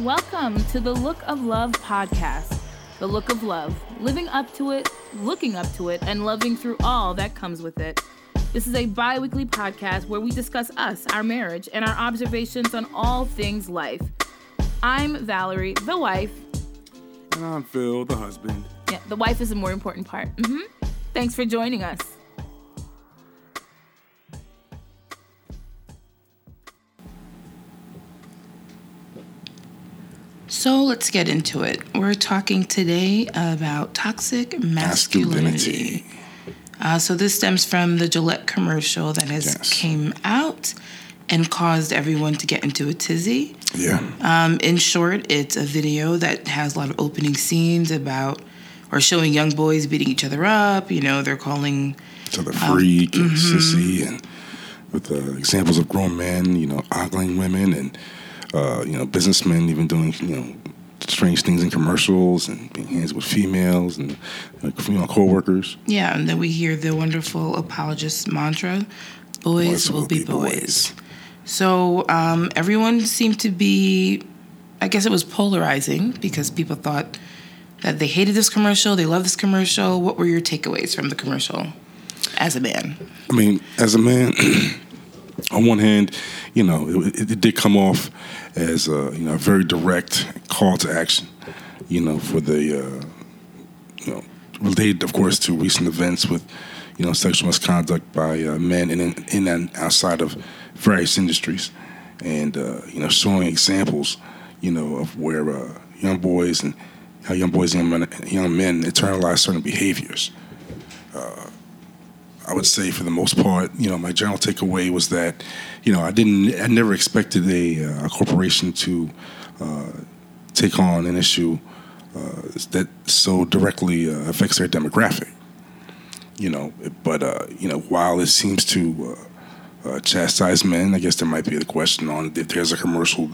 Welcome to the Look of Love podcast. The Look of Love, living up to it, looking up to it, and loving through all that comes with it. This is a bi weekly podcast where we discuss us, our marriage, and our observations on all things life. I'm Valerie, the wife. And I'm Phil, the husband. Yeah, the wife is the more important part. hmm Thanks for joining us. So let's get into it. We're talking today about toxic masculinity. Masculinity. Uh, so this stems from the Gillette commercial that has Yes. came out and caused everyone to get into a tizzy. Yeah. Um, in short, it's a video that has a lot of opening scenes about or showing young boys beating each other up. You know, they're calling to the Um, freak and mm-hmm. sissy and with uh, examples of grown men, you know, ogling women and, uh, you know, businessmen even doing, you know, strange things in commercials and being hands with females and, like, you know, co-workers. Yeah, and then we hear the wonderful apologist mantra boys, will, be, boys. So um, everyone seemed to be, I guess it was polarizing because people thought that they hated this commercial, they love this commercial. What were your takeaways from the commercial as a man? I mean, as a man, on one hand, you know, it, it did come off as a you know a very direct call to action, you know, for the uh, you know related, of course, to recent events with you know sexual misconduct by uh, men in, in and outside of various industries, and uh, you know showing examples, you know, of where uh, young boys and how young boys and young men, young men internalize certain behaviors. I would say for the most part, you know, my general takeaway was that, you know, I didn't, I never expected a, uh, a corporation to uh, take on an issue uh, that so directly uh, affects their demographic. You know, but uh, you know, while it seems to uh, uh, chastise men, I guess there might be a question on if there's a commercial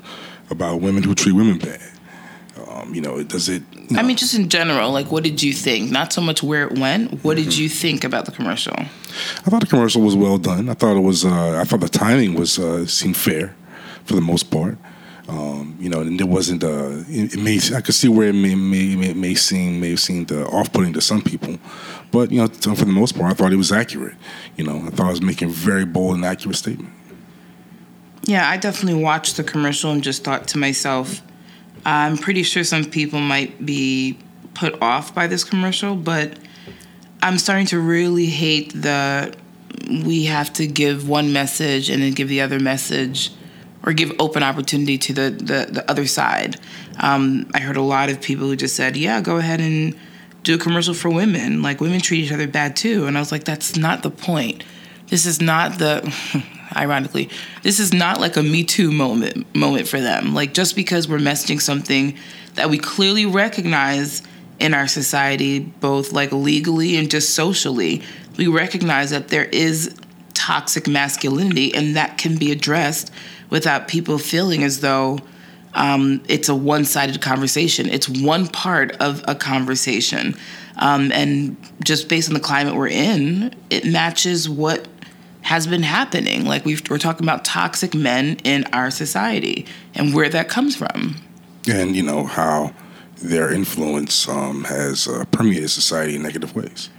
about women who treat women bad. Um, you know, does it? you I mean, just in general, like, what did you think? Not so much where it went. What Mm-hmm. did you think about the commercial? I thought the commercial was well done. I thought it was. Uh, I thought the timing was uh, seemed fair, for the most part. Um, you know, and it wasn't. Uh, it, it may. I could see where it may may may, may seem may have seemed uh, off putting to some people, but you know, for the most part, I thought it was accurate. You know, I thought I was making a very bold and accurate statement. Yeah, I definitely watched the commercial and just thought to myself, I'm pretty sure some people might be put off by this commercial, but I'm starting to really hate the we have to give one message and then give the other message or give open opportunity to the, the, the other side. Um, I heard a lot of people who just said, yeah, go ahead and do a commercial for women. Like, women treat each other bad too. And I was like, that's not the point. This is not the, ironically, this is not like a Me Too moment moment for them. Like, just because we're messaging something that we clearly recognize in our society, both like legally and just socially, we recognize that there is toxic masculinity and that can be addressed without people feeling as though um, it's a one-sided conversation. It's one part of a conversation, um, and just based on the climate we're in, it matches what has been happening. Like we've, we're talking about toxic men in our society and where that comes from. And you know how their influence um, has uh, permeated society in negative ways.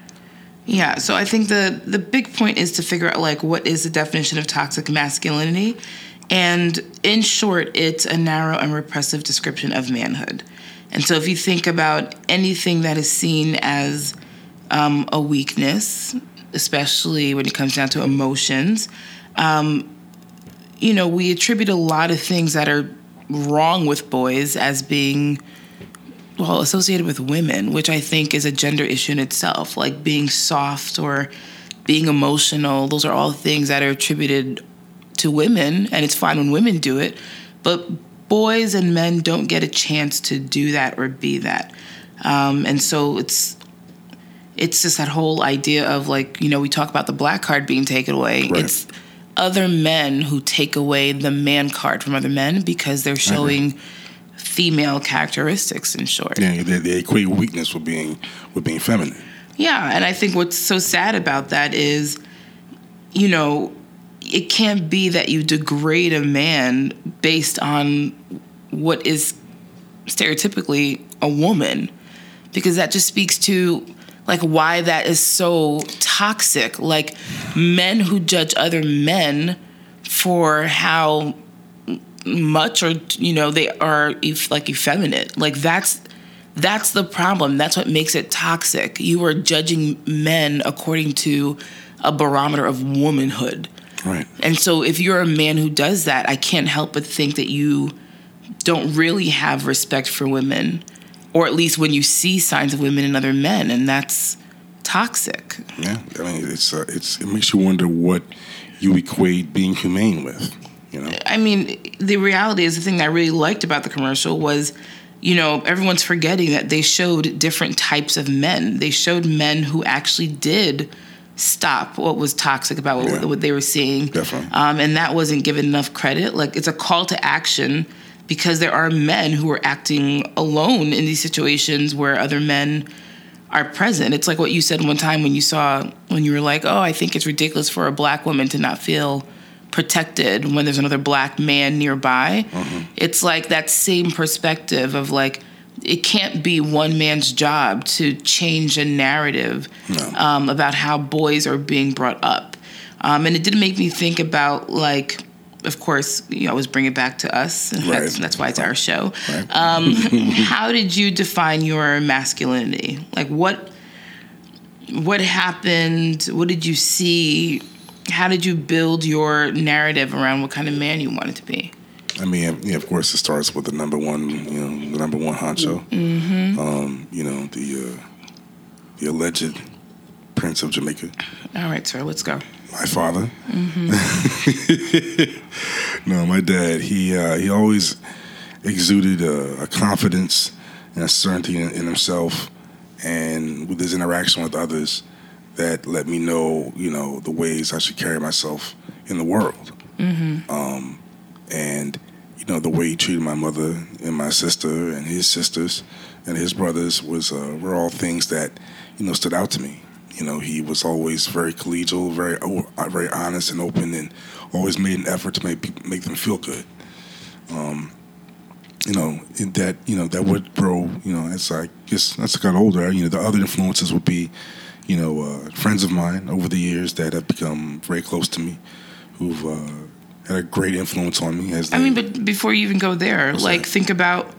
Yeah, so I think the the big point is to figure out like what is the definition of toxic masculinity, and in short, it's a narrow and repressive description of manhood. And so, if you think about anything that is seen as um, a weakness, especially when it comes down to emotions, um, you know, we attribute a lot of things that are wrong with boys as being well associated with women which i think is a gender issue in itself like being soft or being emotional. Those are all things that are attributed to women and it's fine when women do it but boys and men don't get a chance to do that or be that. Um, and so it's it's just that whole idea of like you know we talk about the black card being taken away Right. it's other men who take away the man card from other men because they're showing female characteristics in short Yeah, they, they equate weakness with being with being feminine. yeah, and I think what's so sad about that is, you know, it can't be that you degrade a man based on what is stereotypically a woman because that just speaks to like why that is so toxic. Like men who judge other men for how much or you know they are like effeminate. Like that's that's the problem. That's what makes it toxic. You are judging men according to a barometer of womanhood. Right. and so if you're a man who does that, I can't help but think that you don't really have respect for women, or at least when you see signs of women in other men, and that's toxic. Yeah. I mean, it's uh, it's it makes you wonder what you equate being humane with. You know. I mean, the reality is the thing that I really liked about the commercial was, you know, everyone's forgetting that they showed different types of men. They showed men who actually did stop what was toxic about what, Yeah. what they were seeing. Definitely. Um, and that wasn't given enough credit. Like, it's a call to action because there are men who are acting alone in these situations where other men are present. It's like what you said one time when you saw, when you were like, oh, I think it's ridiculous for a black woman to not feel protected when there's another black man nearby. It's like that same perspective of like, it can't be one man's job to change a narrative No. um, about how boys are being brought up. Um, and it did make me think about like, of course, you always bring it back to us. That's, Right. that's why it's our show. Right. Um, how did you define your masculinity? Like what what happened? What did you see? How did you build your narrative around what kind of man you wanted to be? I mean, yeah, of course, it starts with the number one, you know, the number one honcho. Mm-hmm. Um, you know, the uh, the alleged prince of Jamaica, All right, sir, let's go. my father. no, my dad. He uh, he always exuded a, a confidence and a certainty in, in himself, and with his interaction with others, that let me know, you know, the ways I should carry myself in the world. Um, and you know the way he treated my mother and my sister and his sisters and his brothers was uh, were all things that you know stood out to me. You know, he was always very collegial, very oh, very honest and open, and always made an effort to make make them feel good. Um, you know that you know that would grow. You know, as I guess as I got older, you know, the other influences would be, you know, uh, friends of mine over the years that have become very close to me, who've uh, had a great influence on me. As I mean, but before you even go there, like that? think about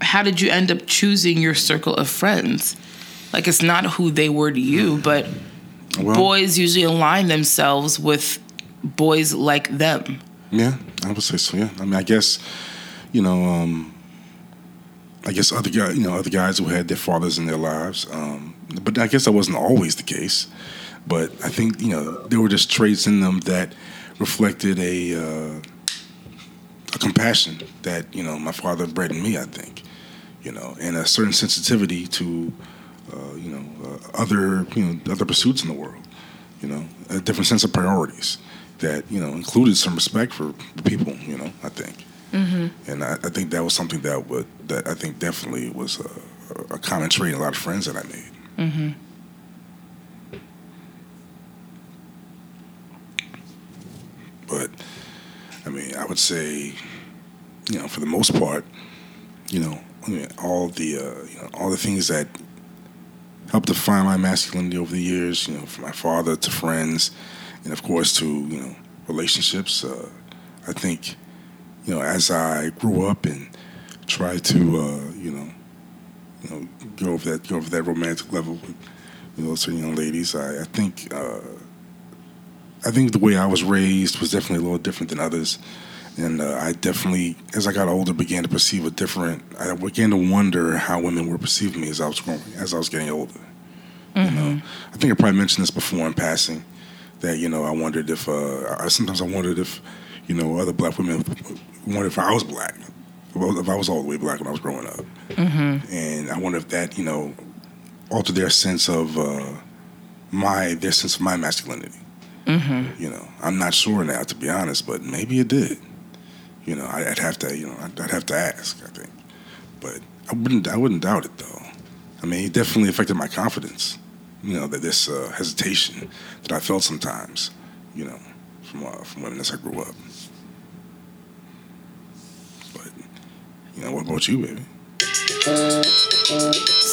how did you end up choosing your circle of friends? Like it's not who they were to you, but well, boys usually align themselves with boys like them. Yeah, I would say so. Yeah, I mean, I guess you know, um, I guess other guys, you know, other guys who had their fathers in their lives, um, but I guess that wasn't always the case. But I think you know there were just traits in them that reflected a uh, a compassion that you know my father bred in me. I think, you know, and a certain sensitivity to uh, you know uh, other you know other pursuits in the world. You know, a different sense of priorities that you know included some respect for people. You know, I think, and I, I think that was something that would that I think definitely was a, a common trait in a lot of friends that I made. But I mean, I would say, you know, for the most part, you know, I mean, all the uh, you know all the things that helped define my masculinity over the years, you know, from my father to friends, and of course to you know relationships. Uh, I think, you know, as I grew up and tried to, uh, you know, you know, go over that go over that romantic level with you know certain young ladies, I, I think. Uh, I think the way I was raised was definitely a little different than others, and uh, I definitely, as I got older, began to perceive a different. I began to wonder how women were perceiving me as I was growing, as I was getting older. You know, I think I probably mentioned this before in passing, that you know I wondered if uh, I, sometimes I wondered if you know other black women wondered if I was black, if I was all the way black when I was growing up, and I wonder if that you know altered their sense of uh, my their sense of my masculinity. You know, I'm not sure now, to be honest, but maybe it did. You know, I'd have to, you know, I'd I'd have to ask. I think, but I wouldn't, I wouldn't doubt it though. I mean, it definitely affected my confidence. You know, that this uh, hesitation that I felt sometimes. You know, from uh, from women as I grew up. But you know, what about you, baby?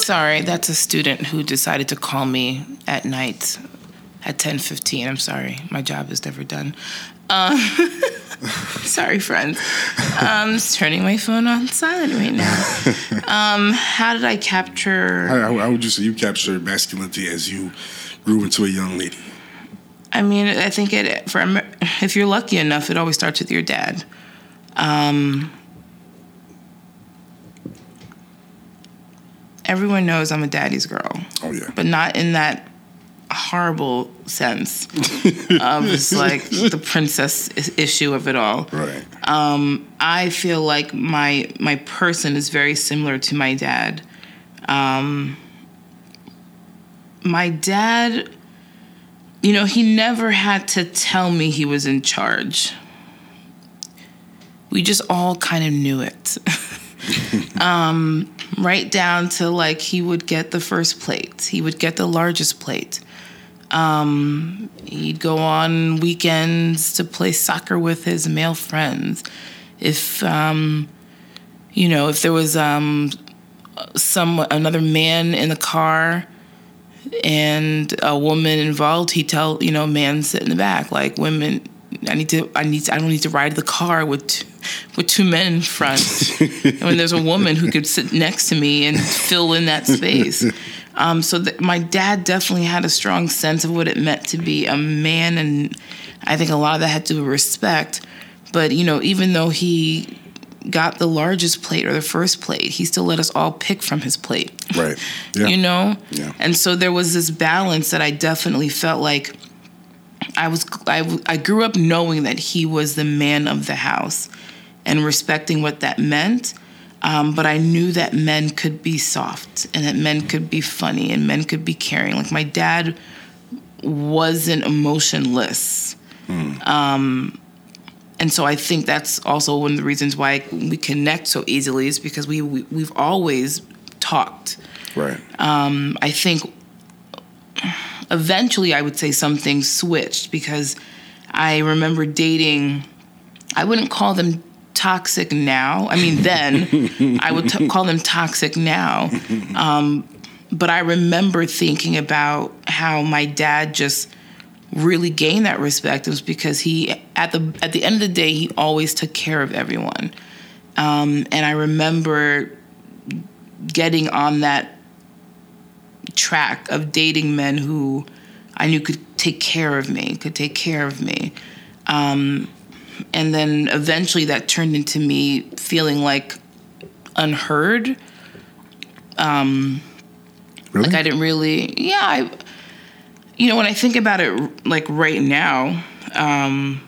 Sorry, that's a student who decided to call me at night at 10:15. I'm sorry, my job is never done. Uh, sorry, friends. I'm just turning my phone on silent right now. Um, how did I capture? How, how would you say you captured masculinity as you grew into a young lady? I mean, I think it for if you're lucky enough, it always starts with your dad. Um, everyone knows I'm a daddy's girl. Oh yeah. But not in that horrible sense of just like the princess issue of it all. Right. Um, I feel like my my person is very similar to my dad. Um, my dad, you know, he never had to tell me he was in charge. We just all kind of knew it. um, right down to like he would get the first plate, he would get the largest plate. Um, he'd go on weekends to play soccer with his male friends. If um, you know, if there was um, some another man in the car and a woman involved, he'd tell you know, man sit in the back, like women. I need to. I need. To, I don't need to ride the car with with two men in front. when there's a woman who could sit next to me and fill in that space. Um, so th- my dad definitely had a strong sense of what it meant to be a man, and I think a lot of that had to do with respect. But you know, even though he got the largest plate or the first plate, he still let us all pick from his plate. Right. Yeah. you know. Yeah. And so there was this balance that I definitely felt like I was. I, I grew up knowing that he was the man of the house, and respecting what that meant. Um, but I knew that men could be soft and that men could be funny and men could be caring. Like my dad wasn't emotionless. Um, and so I think that's also one of the reasons why we connect so easily is because we, we we've always talked. Right. Um, I think eventually I would say something switched because I remember dating. I wouldn't call them toxic now. I mean, then I would t- call them toxic now. Um, but I remember thinking about how my dad just really gained that respect. It was because he, at the at the end of the day, he always took care of everyone. Um, and I remember getting on that track of dating men who I knew could take care of me, could take care of me. Um, and then eventually that turned into me feeling like unheard. Um, Really? like I didn't really, yeah. I, you know, when I think about it, like right now, um,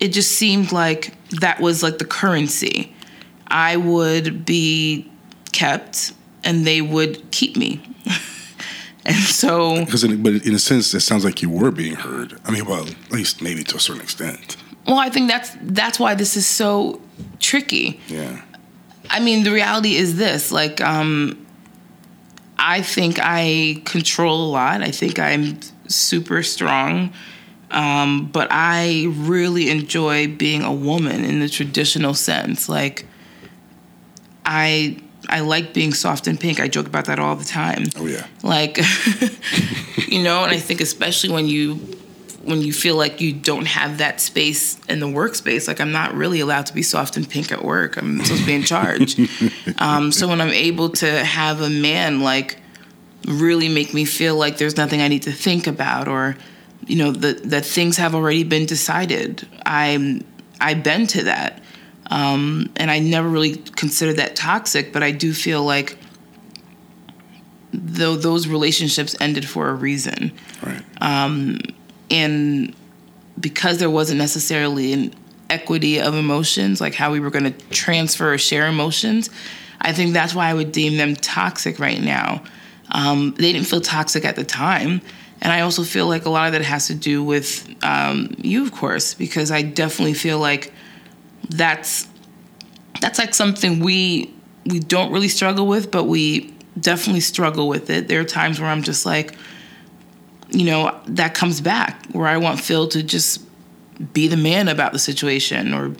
it just seemed like that was like the currency. I would be kept, and they would keep me. and so, Because, but in a sense, it sounds like you were being heard. I mean, well, at least maybe to a certain extent. Well, I think that's that's why this is so tricky. Yeah. I mean, the reality is this: like, um, I think I control a lot. I think I'm super strong, um, but I really enjoy being a woman in the traditional sense. Like, I I like being soft and pink. I joke about that all the time. Oh yeah. Like, you know, and I think especially when you when you feel like you don't have that space in the workspace, like I'm not really allowed to be soft and pink at work. I'm supposed to be in charge. um, so when I'm able to have a man like really make me feel like there's nothing I need to think about, or you know that that things have already been decided, I'm I bend to that. Um, and I never really considered that toxic, but I do feel like though those relationships ended for a reason Right. And because there wasn't necessarily an equity of emotions like how we were going to transfer or share emotions i think that's why i would deem them toxic right now. Um, they didn't feel toxic at the time and i also feel like a lot of that has to do with um, you of course because i definitely feel like that's that's like something we we don't really struggle with but we definitely struggle with it. There are times where i'm just like you know, that comes back where I want Phil to just be the man about the situation or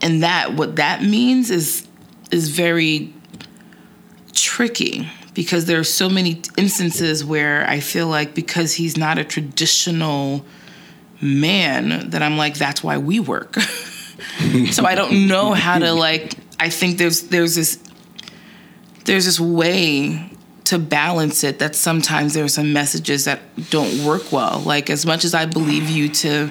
and that what that means is is very tricky because there are so many instances where I feel like because he's not a traditional man that I'm like that's why we work. so I don't know how to like I think there's there's this there's this way to balance it that sometimes there are some messages that don't work well. Like as much as I believe you to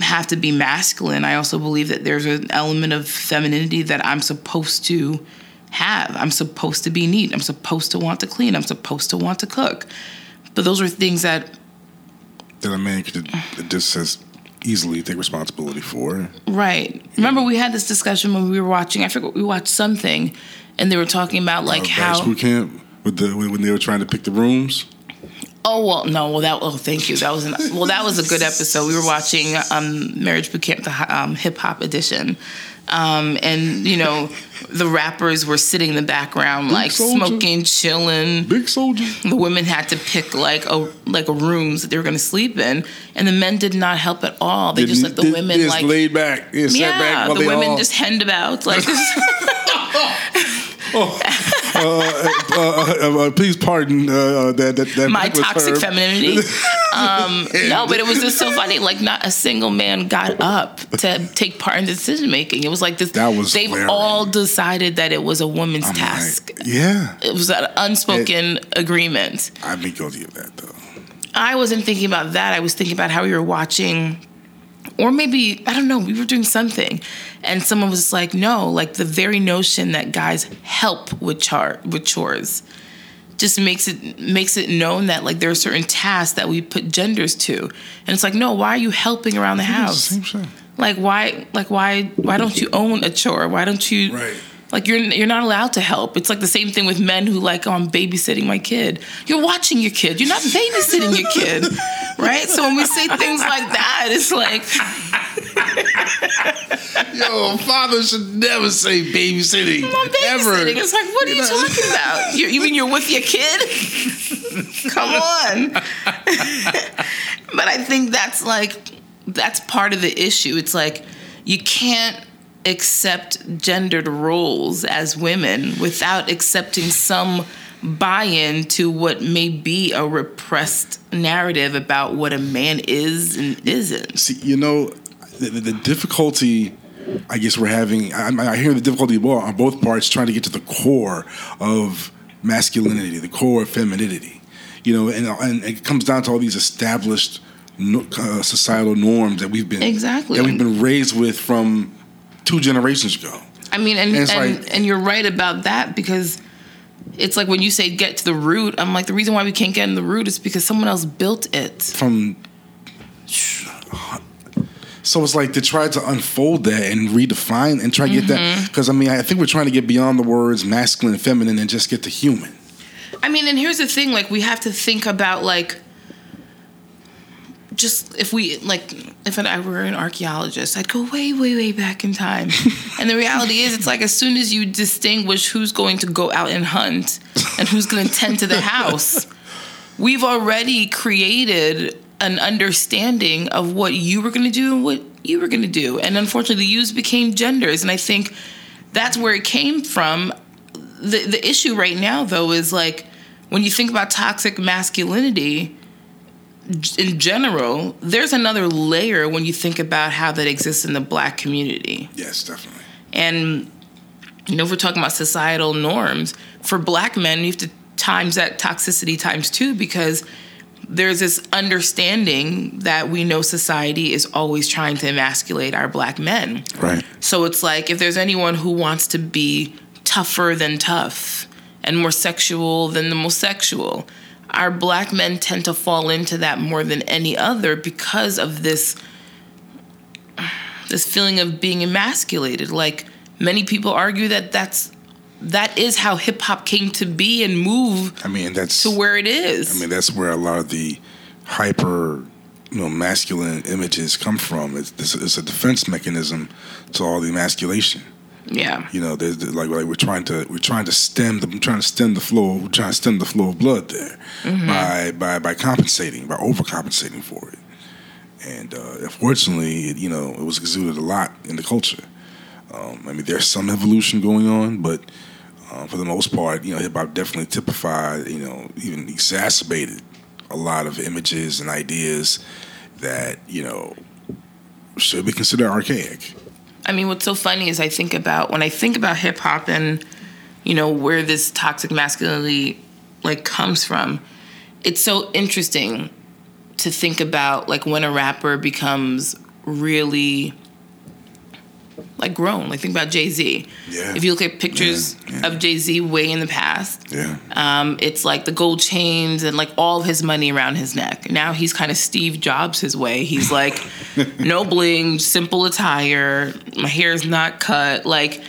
have to be masculine, I also believe that there's an element of femininity that I'm supposed to have. I'm supposed to be neat. I'm supposed to want to clean. I'm supposed to want to cook. But those are things that that a man could just as easily take responsibility for. Right. Remember, we had this discussion when we were watching. I forget we watched something, and they were talking about like uh, how school camp with the when they were trying to pick the rooms. Oh well, no. Well, that. Oh, thank you. That was an. Well, that was a good episode. We were watching um, Marriage Boot Camp, the um, hip hop edition, um, and you know, the rappers were sitting in the background, Big like soldier. smoking, chilling. Big soldier. The women had to pick like a like a rooms that they were going to sleep in, and the men did not help at all. They just let the They- women just like laid back. Yeah, back while the women all, just henned about like. uh, uh, uh, please pardon uh, uh, that that, that my toxic term. femininity. Um, no, but it was just so funny. Like, not a single man got up to take part in decision making. It was like this. That was They've glaring. all decided that it was a woman's I'm task. like, yeah, it was an unspoken agreement. I'd be guilty of that though. I wasn't thinking about that. I was thinking about how we were watching, or maybe I don't know. We were doing something, and someone was like, "No, like the very notion that guys help with char with chores." just makes it makes it known that like there are certain tasks that we put genders to and it's like no why are you helping around the house like why like why why don't you own a chore why don't you Right. like you're you're not allowed to help it's like the same thing with men who like oh, i'm babysitting my kid you're watching your kid you're not babysitting your kid right so when we say things like that it's like Yo, father should never say babysitting. i'm not ever. it's like what are you You know? talking about you you mean you're with your kid come on but i think that's like that's part of the issue it's like you can't accept gendered roles as women without accepting some buy-in to what may be a repressed narrative about what a man is and isn't See, you know, the, the, the difficulty. I guess we're having. I, I hear the difficulty on both parts trying to get to the core of masculinity, the core of femininity. You know, and, and it comes down to all these established no, uh, societal norms that we've been Exactly. that we've been raised with from two generations ago. I mean, and And and, it's and, you're right about that because it's like when you say get to the root, I'm like the reason why we can't get in the root is because someone else built it. From so it's like to try to unfold that and redefine and try to get Mm-hmm. that because I mean I think we're trying to get beyond the words masculine and feminine and just get to human. I mean, and here's the thing: like we have to think about like just if we like if I were an archaeologist, I'd go way, way, way back in time. and the reality is, it's like as soon as you distinguish who's going to go out and hunt and who's going to tend to the house, we've already created an understanding of what you were going to do and what you were going to do. And unfortunately, the became genders, and I think that's where it came from. The the issue right now, though, is like when you think about toxic masculinity in general, there's another layer when you think about how that exists in the black community. Yes, definitely. And you know, if we're talking about societal norms, for black men, you have to times that toxicity times two because there's this understanding that we know society is always trying to emasculate our black men. Right. So it's like if there's anyone who wants to be tougher than tough and more sexual than the most sexual, our black men tend to fall into that more than any other because of this this feeling of being emasculated. Like many people argue that that's that is how hip hop came to be and move I mean that's to where it is. I mean, that's where a lot of the hyper, you know, masculine images come from. It's, it's, it's a defense mechanism to all the emasculation. Yeah. You know, there's like like we're trying to we're trying to stem the we're trying to stem the flow we're trying to stem the flow of blood there by by by compensating by overcompensating for it. And uh, unfortunately, it, you know, it was exuded a lot in the culture. Um, I mean, there's some evolution going on, but uh, for the most part, you know, hip hop definitely typified, you know, even exacerbated a lot of images and ideas that you know should be considered archaic. I mean, what's so funny is I think about when I think about hip hop and you know where this toxic masculinity like comes from. It's so interesting to think about like when a rapper becomes really like grown. Like think about Jay Z. Yeah. If you look at pictures Yeah, yeah. of Jay Z way in the past, Yeah. um, it's like the gold chains and like all of his money around his neck. Now he's kind of Steve Jobs his way. He's like no bling, simple attire. My hair is not cut. Like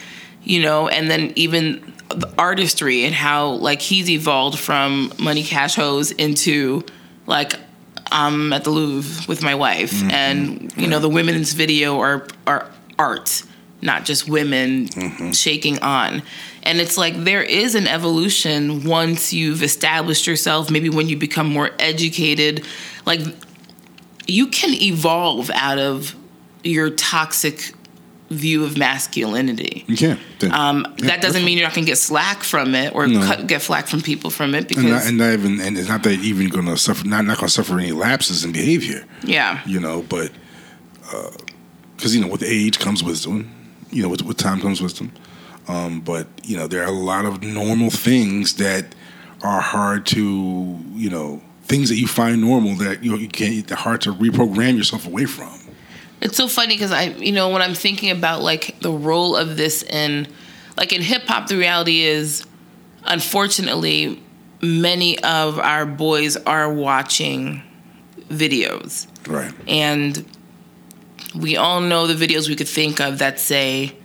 you know, and then even the artistry and how like he's evolved from Money Cash Hoes into like I'm at the Louvre with my wife, and you know the women's video are are art, not just women shaking on. And it's like there is an evolution once you've established yourself. Maybe when you become more educated, like you can evolve out of your toxic view of masculinity. You can. Yeah. Um, Yeah, that doesn't mean you're not gonna get slack from it or No. cut, get flack from people from it because and not, and not even and it's not that even going to suffer not not going to suffer any lapses in behavior yeah, you know but because you know with age comes wisdom you know with, with time comes wisdom. Um, but you know there are a lot of normal things that are hard to you know things that you find normal that you know you can't they're hard to reprogram yourself away from. It's so funny because I, you know, when I'm thinking about like the role of this in, like in hip hop, the reality is, unfortunately, many of our boys are watching videos. right. And we all know the videos we could think of that say,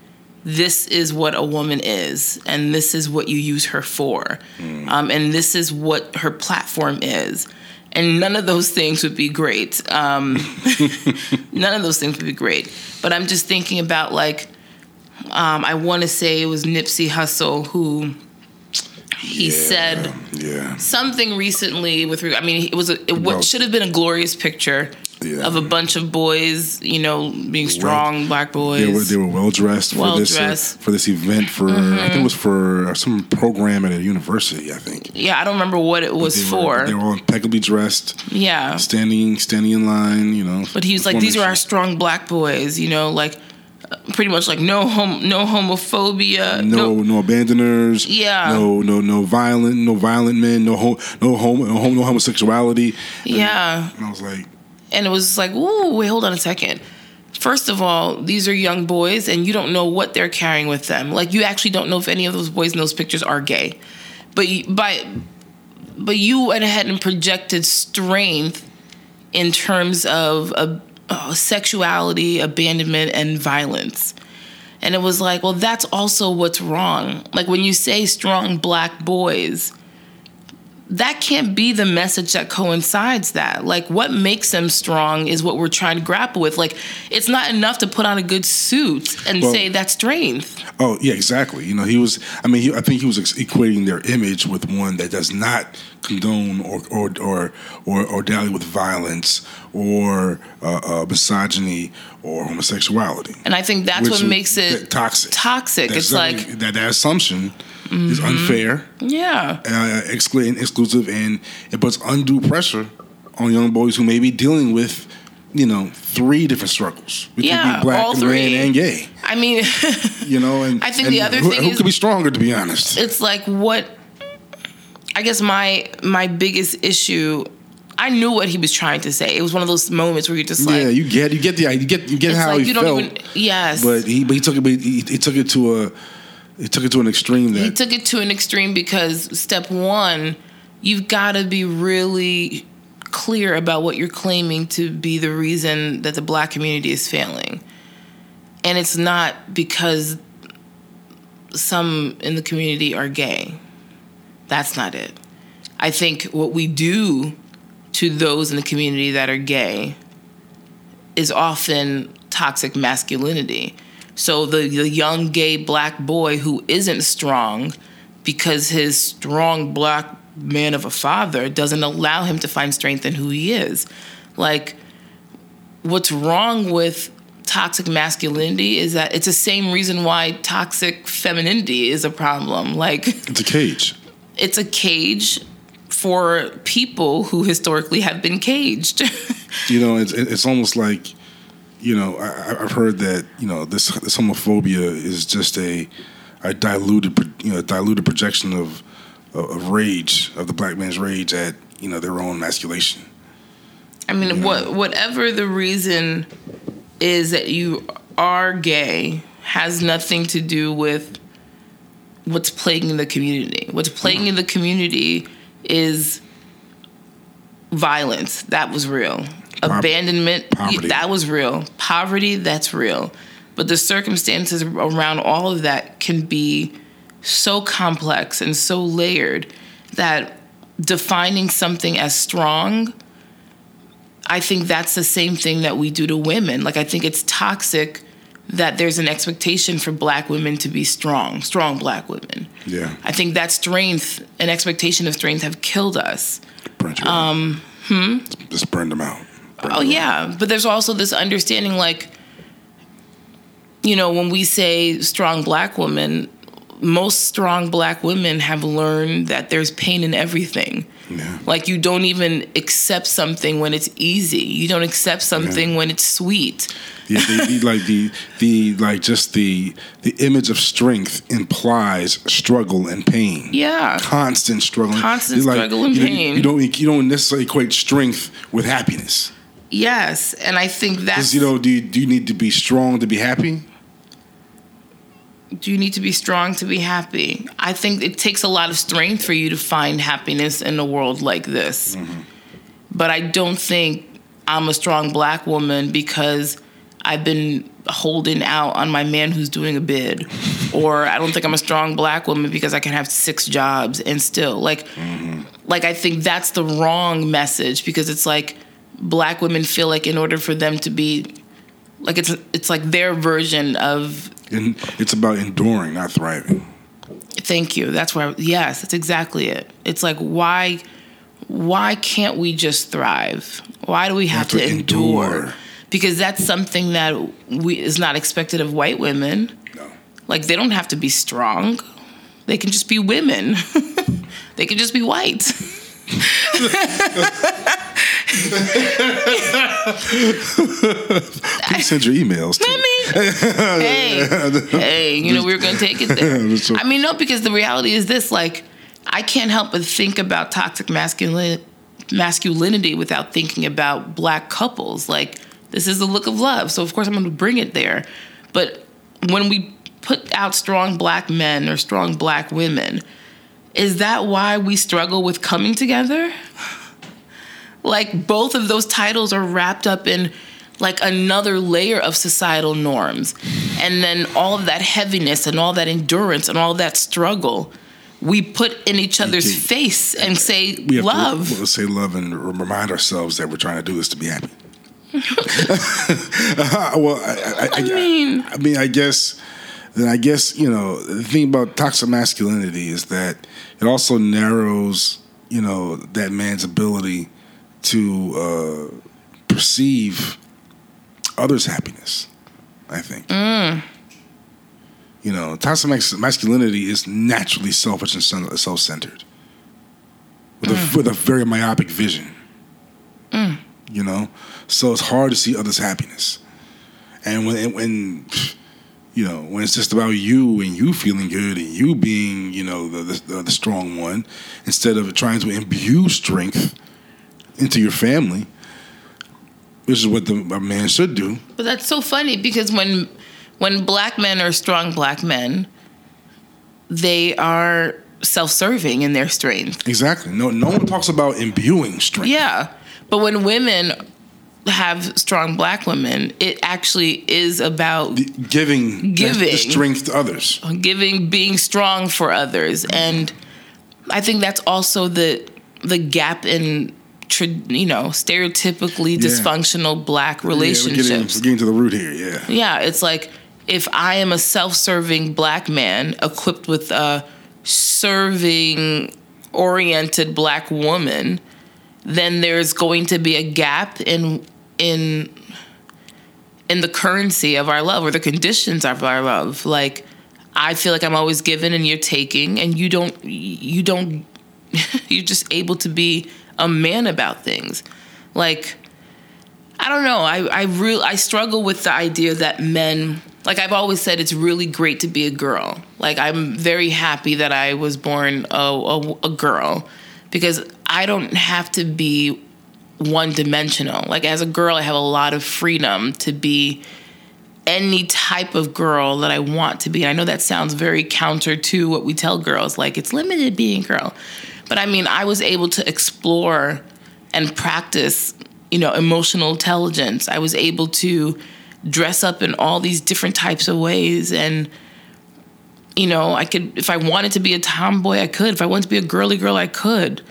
this is what a woman is, and this is what you use her for, um, and this is what her platform is. And none of those things would be great. Um, none of those things would be great. But I'm just thinking about like, um, I want to say it was Nipsey Hussle who he said yeah something recently with I mean it was a, it, what should have been a glorious picture Yeah. of a bunch of boys you know being strong black boys They were they were well dressed for this uh, for this event for I think it was for some program at a university I think yeah I don't remember what it was they for were, they were all impeccably dressed yeah standing standing in line you know but he was like these are our strong black boys you know like pretty much like no hom- no homophobia no, no abandoners. Yeah. No, no, no violent, no violent men. No, hom- no, homo, no, no homosexuality. yeah And I was like, and it was like, ooh, wait, hold on a second. First of all, these are young boys, and you don't know what they're carrying with them. Like, you actually don't know if any of those boys in those pictures are gay. But by, but you went ahead and projected strength in terms of uh, sexuality, abandonment, and violence. And it was like, well, that's also what's wrong. Like when you say strong black boys, that can't be the message that coincides that. Like, what makes them strong is what we're trying to grapple with. Like, it's not enough to put on a good suit and Well- say that's strength. oh yeah, exactly. You know, he was. I mean, he, I think he was equating their image with one that does not condone or or or or, or dally with violence or uh, uh, misogyny or homosexuality. And I think that's what makes it that- toxic. Toxic. That's it's like, that that assumption is unfair. yeah. uh, excluding exclusive and it puts undue pressure on young boys who may be dealing with you know three different struggles we Yeah, black all and three. and gay I mean, you know and I think and the other who, thing who is- could be stronger to be honest it's like what I guess my my biggest issue I knew what he was trying to say. It was one of those moments where you're just like yeah you get you get the you get you get it's how like he you felt don't even yes. but he but he took it but he, he took it to a he took it to an extreme that he took it to an extreme because step one, you've got to be really clear about what you're claiming to be the reason that the black community is failing. And it's not because some in the community are gay. That's not it. I think what we do to those in the community that are gay is often toxic masculinity. So the, the young gay black boy who isn't strong because his strong black man of a father doesn't allow him to find strength in who he is. Like what's wrong with toxic masculinity is that it's the same reason why toxic femininity is a problem. Like It's a cage. it's a cage for people who historically have been caged. You know, it's it's almost like, you know, I, I've heard that you know this, this homophobia is just a a diluted you know diluted projection of of rage of the black man's rage at you know their own masculation. I mean, what whatever the reason is that you are gay has nothing to do with what's plaguing the community. What's plaguing the community is violence. That was real. Abandonment. poverty. That was real. Poverty. That's real. But the circumstances around all of that can be so complex and so layered that defining something as strong I think that's the same thing that we do to women. Like I think it's toxic that there's an expectation for black women to be strong, strong black women. Yeah, I think that strength and expectation of strength have killed us. burnt you um, hmm? Just burned them out. Oh yeah, but there's also this understanding like you know, when we say strong black women, most strong black women have learned that there's pain in everything. Yeah. Like you don't even accept something when it's easy. You don't accept something when it's sweet. Yeah, the, the, like the the like just the the image of strength implies struggle and pain. Yeah. constant struggle, Constant It's struggle and you, pain. You don't you don't necessarily equate strength with happiness. Yes, and I think that's Because you know, do you, do you need to be strong to be happy? do you need to be strong to be happy? I think it takes a lot of strength for you to find happiness in a world like this. Mm-hmm. But I don't think I'm a strong black woman because I've been holding out on my man who's doing a bid. or I don't think I'm a strong black woman because I can have six jobs and still like mm-hmm. like I think that's the wrong message because it's like black women feel like in order for them to be like it's it's like their version of And it's about enduring, not thriving. Thank you. That's where yes, that's exactly it. It's like why why can't we just thrive? Why do we have, have to, to endure? endure. Because that's something that we is not expected of white women. No. Like they don't have to be strong. They can just be women. they can just be white. Please send your emails to I mean, hey, hey, you know, we were going to take it there. So- I mean, no, because the reality is this like, I can't help but think about toxic masculinity, masculinity without thinking about black couples. Like, this is the look of love. So, of course, I'm going to bring it there. But when we put out strong black men or strong black women, is that why we struggle with coming together? Like both of those titles are wrapped up in like another layer of societal norms and then all of that heaviness and all that endurance and all that struggle we put in each other's face and say we have love to say love and remind ourselves that we're trying to do this to be happy. well, I, I, I, I mean- I mean, I guess. Then I guess you know the thing about toxic masculinity is that it also narrows you know that man's ability to uh, perceive others' happiness. I think. Mm. You know, toxic masculinity is naturally selfish and self centered, with a mm. with a very myopic vision. Mm. You know, so it's hard to see others' happiness, and when when you know when it's just about you and you feeling good and you being you know the the, the strong one, instead of trying to imbue strength into your family, which is what the, a man should do. but that's so funny because when when black men are strong black men they are self-serving in their strength Exactly. No, no one talks about imbuing strength. Yeah. But when women have strong black women, it actually is about Giving, Giving. the strength to others. giving being strong for others and I think that's also the the gap in you know stereotypically Yeah. dysfunctional black Yeah, we're, getting, relationships. we're getting to the root here. Yeah. Yeah, it's like if I am a self-serving black man equipped with a serving oriented black woman, then there's going to be a gap in in in the currency of our love or the conditions of our love. Like I feel like I'm always giving and you're taking and you don't you don't you're just able to be a man about things. Like I don't know. I I real I struggle with the idea that men like I've always said it's really great to be a girl. Like I'm very happy that I was born a, a, a girl because I don't have to be one dimensional. Like as a girl I have a lot of freedom to be any type of girl that I want to be. And I know that sounds very counter to what we tell girls, like it's limited being girl. But I mean, I was able to explore and practice, you know, emotional intelligence. I was able to dress up in all these different types of ways and you know, I could if I wanted to be a tomboy, I could. If I wanted to be a girly girl, I could.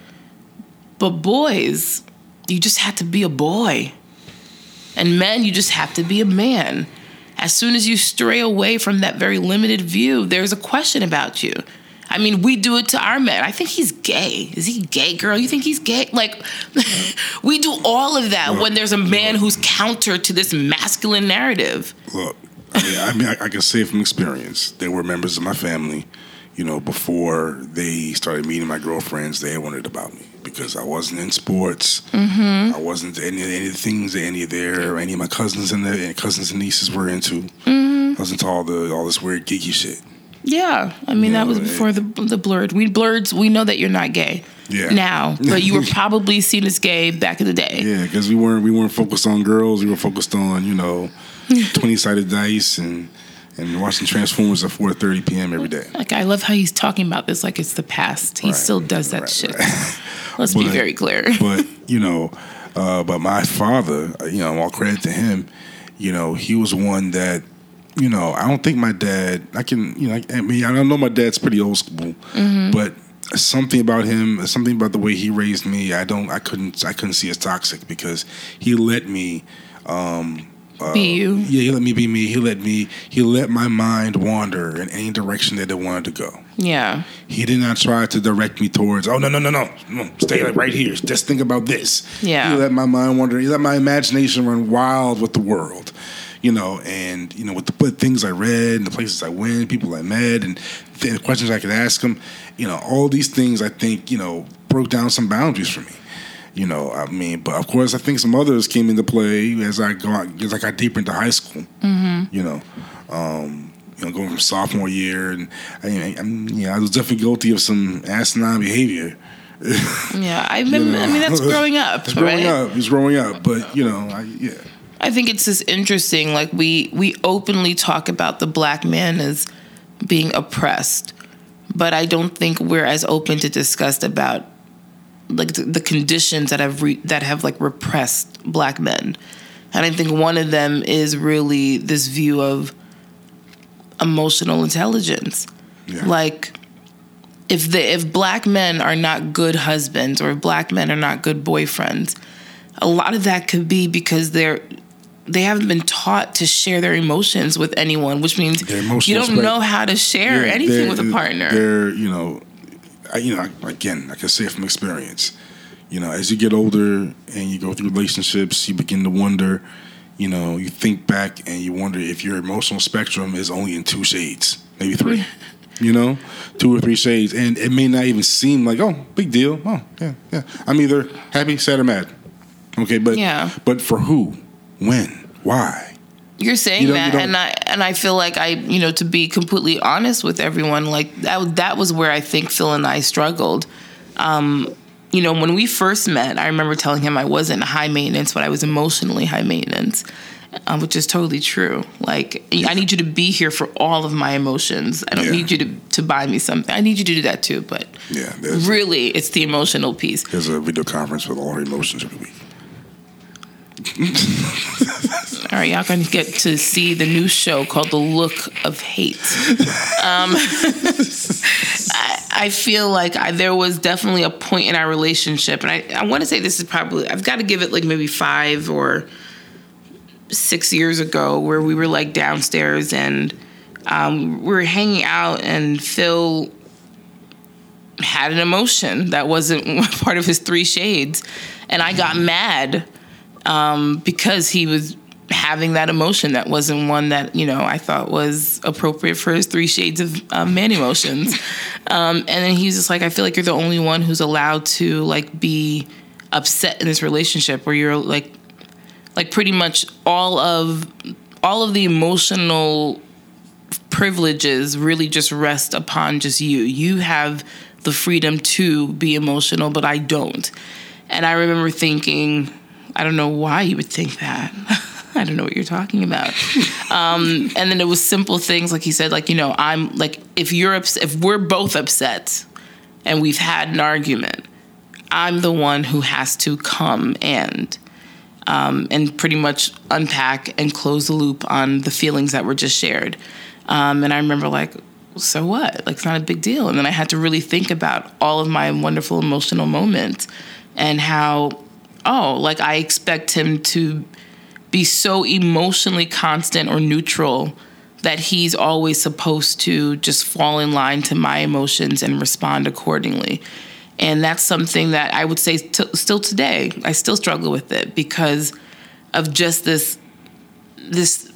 But boys, you just have to be a boy. And men, you just have to be a man as soon as you stray away from that very limited view, there's a question about you. I mean, we do it to our men. I think he's gay. Is he gay, girl? You think he's gay? Like, we do all of that look, when there's a man look. who's counter to this masculine narrative. Look, I mean, I, mean I, I can say from experience, they were members of my family. You know, before they started meeting my girlfriends, they wondered about me because I wasn't in sports. Mm-hmm. I wasn't any, any of the things that any of their any of my cousins and the cousins and nieces were into. Mm-hmm. I was into all the all this weird geeky shit. Yeah, I mean you that know, was before the the blurred. We blurs. We know that you're not gay. Yeah. Now, but you were probably seen as gay back in the day. Yeah, because we weren't we weren't focused on girls. We were focused on you know twenty sided dice and and watching Transformers at 4:30 p.m. every day. Like I love how he's talking about this like it's the past. He right, still does that right, shit. Right. Let's but, be very clear. but you know, uh, but my father, uh, you know, all credit to him. You know, he was one that. You know, I don't think my dad. I can, you know, I, mean, I know my dad's pretty old school, mm-hmm. but something about him, something about the way he raised me, I don't, I couldn't, I couldn't see as toxic because he let me um, uh, be you. Yeah, he let me be me. He let me. He let my mind wander in any direction that it wanted to go. Yeah. He did not try to direct me towards. Oh no no no no no! Stay right here. Just think about this. Yeah. He let my mind wander. He let my imagination run wild with the world. You know, and you know, with the things I read and the places I went, people I met, and the questions I could ask them, You know, all these things I think you know broke down some boundaries for me. You know, I mean, but of course, I think some others came into play as I got as I got deeper into high school. Mm-hmm. You know, um, you know, going from sophomore year, and I, I, yeah, I was definitely guilty of some asinine behavior. yeah, I, mean, you know? I mean that's growing up. It's growing right? up. It's growing up, but you know, I, yeah. I think it's just interesting. Like we we openly talk about the black man as being oppressed, but I don't think we're as open to discuss about like the, the conditions that have re, that have like repressed black men and i think one of them is really this view of emotional intelligence yeah. like if the if black men are not good husbands or if black men are not good boyfriends a lot of that could be because they're they haven't been taught to share their emotions with anyone, which means you don't know how to share yeah, anything with a partner. They're, you know, I, you know, again, I can say it from experience. You know, as you get older and you go through relationships, you begin to wonder. You know, you think back and you wonder if your emotional spectrum is only in two shades, maybe three. you know, two or three shades, and it may not even seem like oh, big deal. Oh, yeah, yeah. I'm either happy, sad, or mad. Okay, but yeah. but for who, when, why? You're saying you that, and I and I feel like I, you know, to be completely honest with everyone, like that that was where I think Phil and I struggled. Um, you know, when we first met, I remember telling him I wasn't high maintenance, but I was emotionally high maintenance, um, which is totally true. Like, I need you to be here for all of my emotions. I don't yeah. need you to, to buy me something. I need you to do that too, but yeah, really, it's the emotional piece. There's a video conference with all our emotions every week. All right, y'all gonna get to see the new show called The Look of Hate. Um, I, I, feel like I, there was definitely a point in our relationship, and I, I want to say this is probably I've got to give it like maybe five or six years ago, where we were like downstairs and um, we were hanging out, and Phil had an emotion that wasn't part of his three shades, and I got mad um, because he was having that emotion that wasn't one that you know I thought was appropriate for his three shades of uh, man emotions. um, and then he's just like, I feel like you're the only one who's allowed to like be upset in this relationship where you're like, like pretty much all of all of the emotional privileges really just rest upon just you. You have the freedom to be emotional, but I don't. And I remember thinking, I don't know why you would think that. I don't know what you're talking about. Um, and then it was simple things like he said, like you know, I'm like if you're ups- if we're both upset and we've had an argument, I'm the one who has to come and um, and pretty much unpack and close the loop on the feelings that were just shared. Um, and I remember like, so what? Like it's not a big deal. And then I had to really think about all of my wonderful emotional moments and how, oh, like I expect him to be so emotionally constant or neutral that he's always supposed to just fall in line to my emotions and respond accordingly. And that's something that I would say t- still today, I still struggle with it because of just this this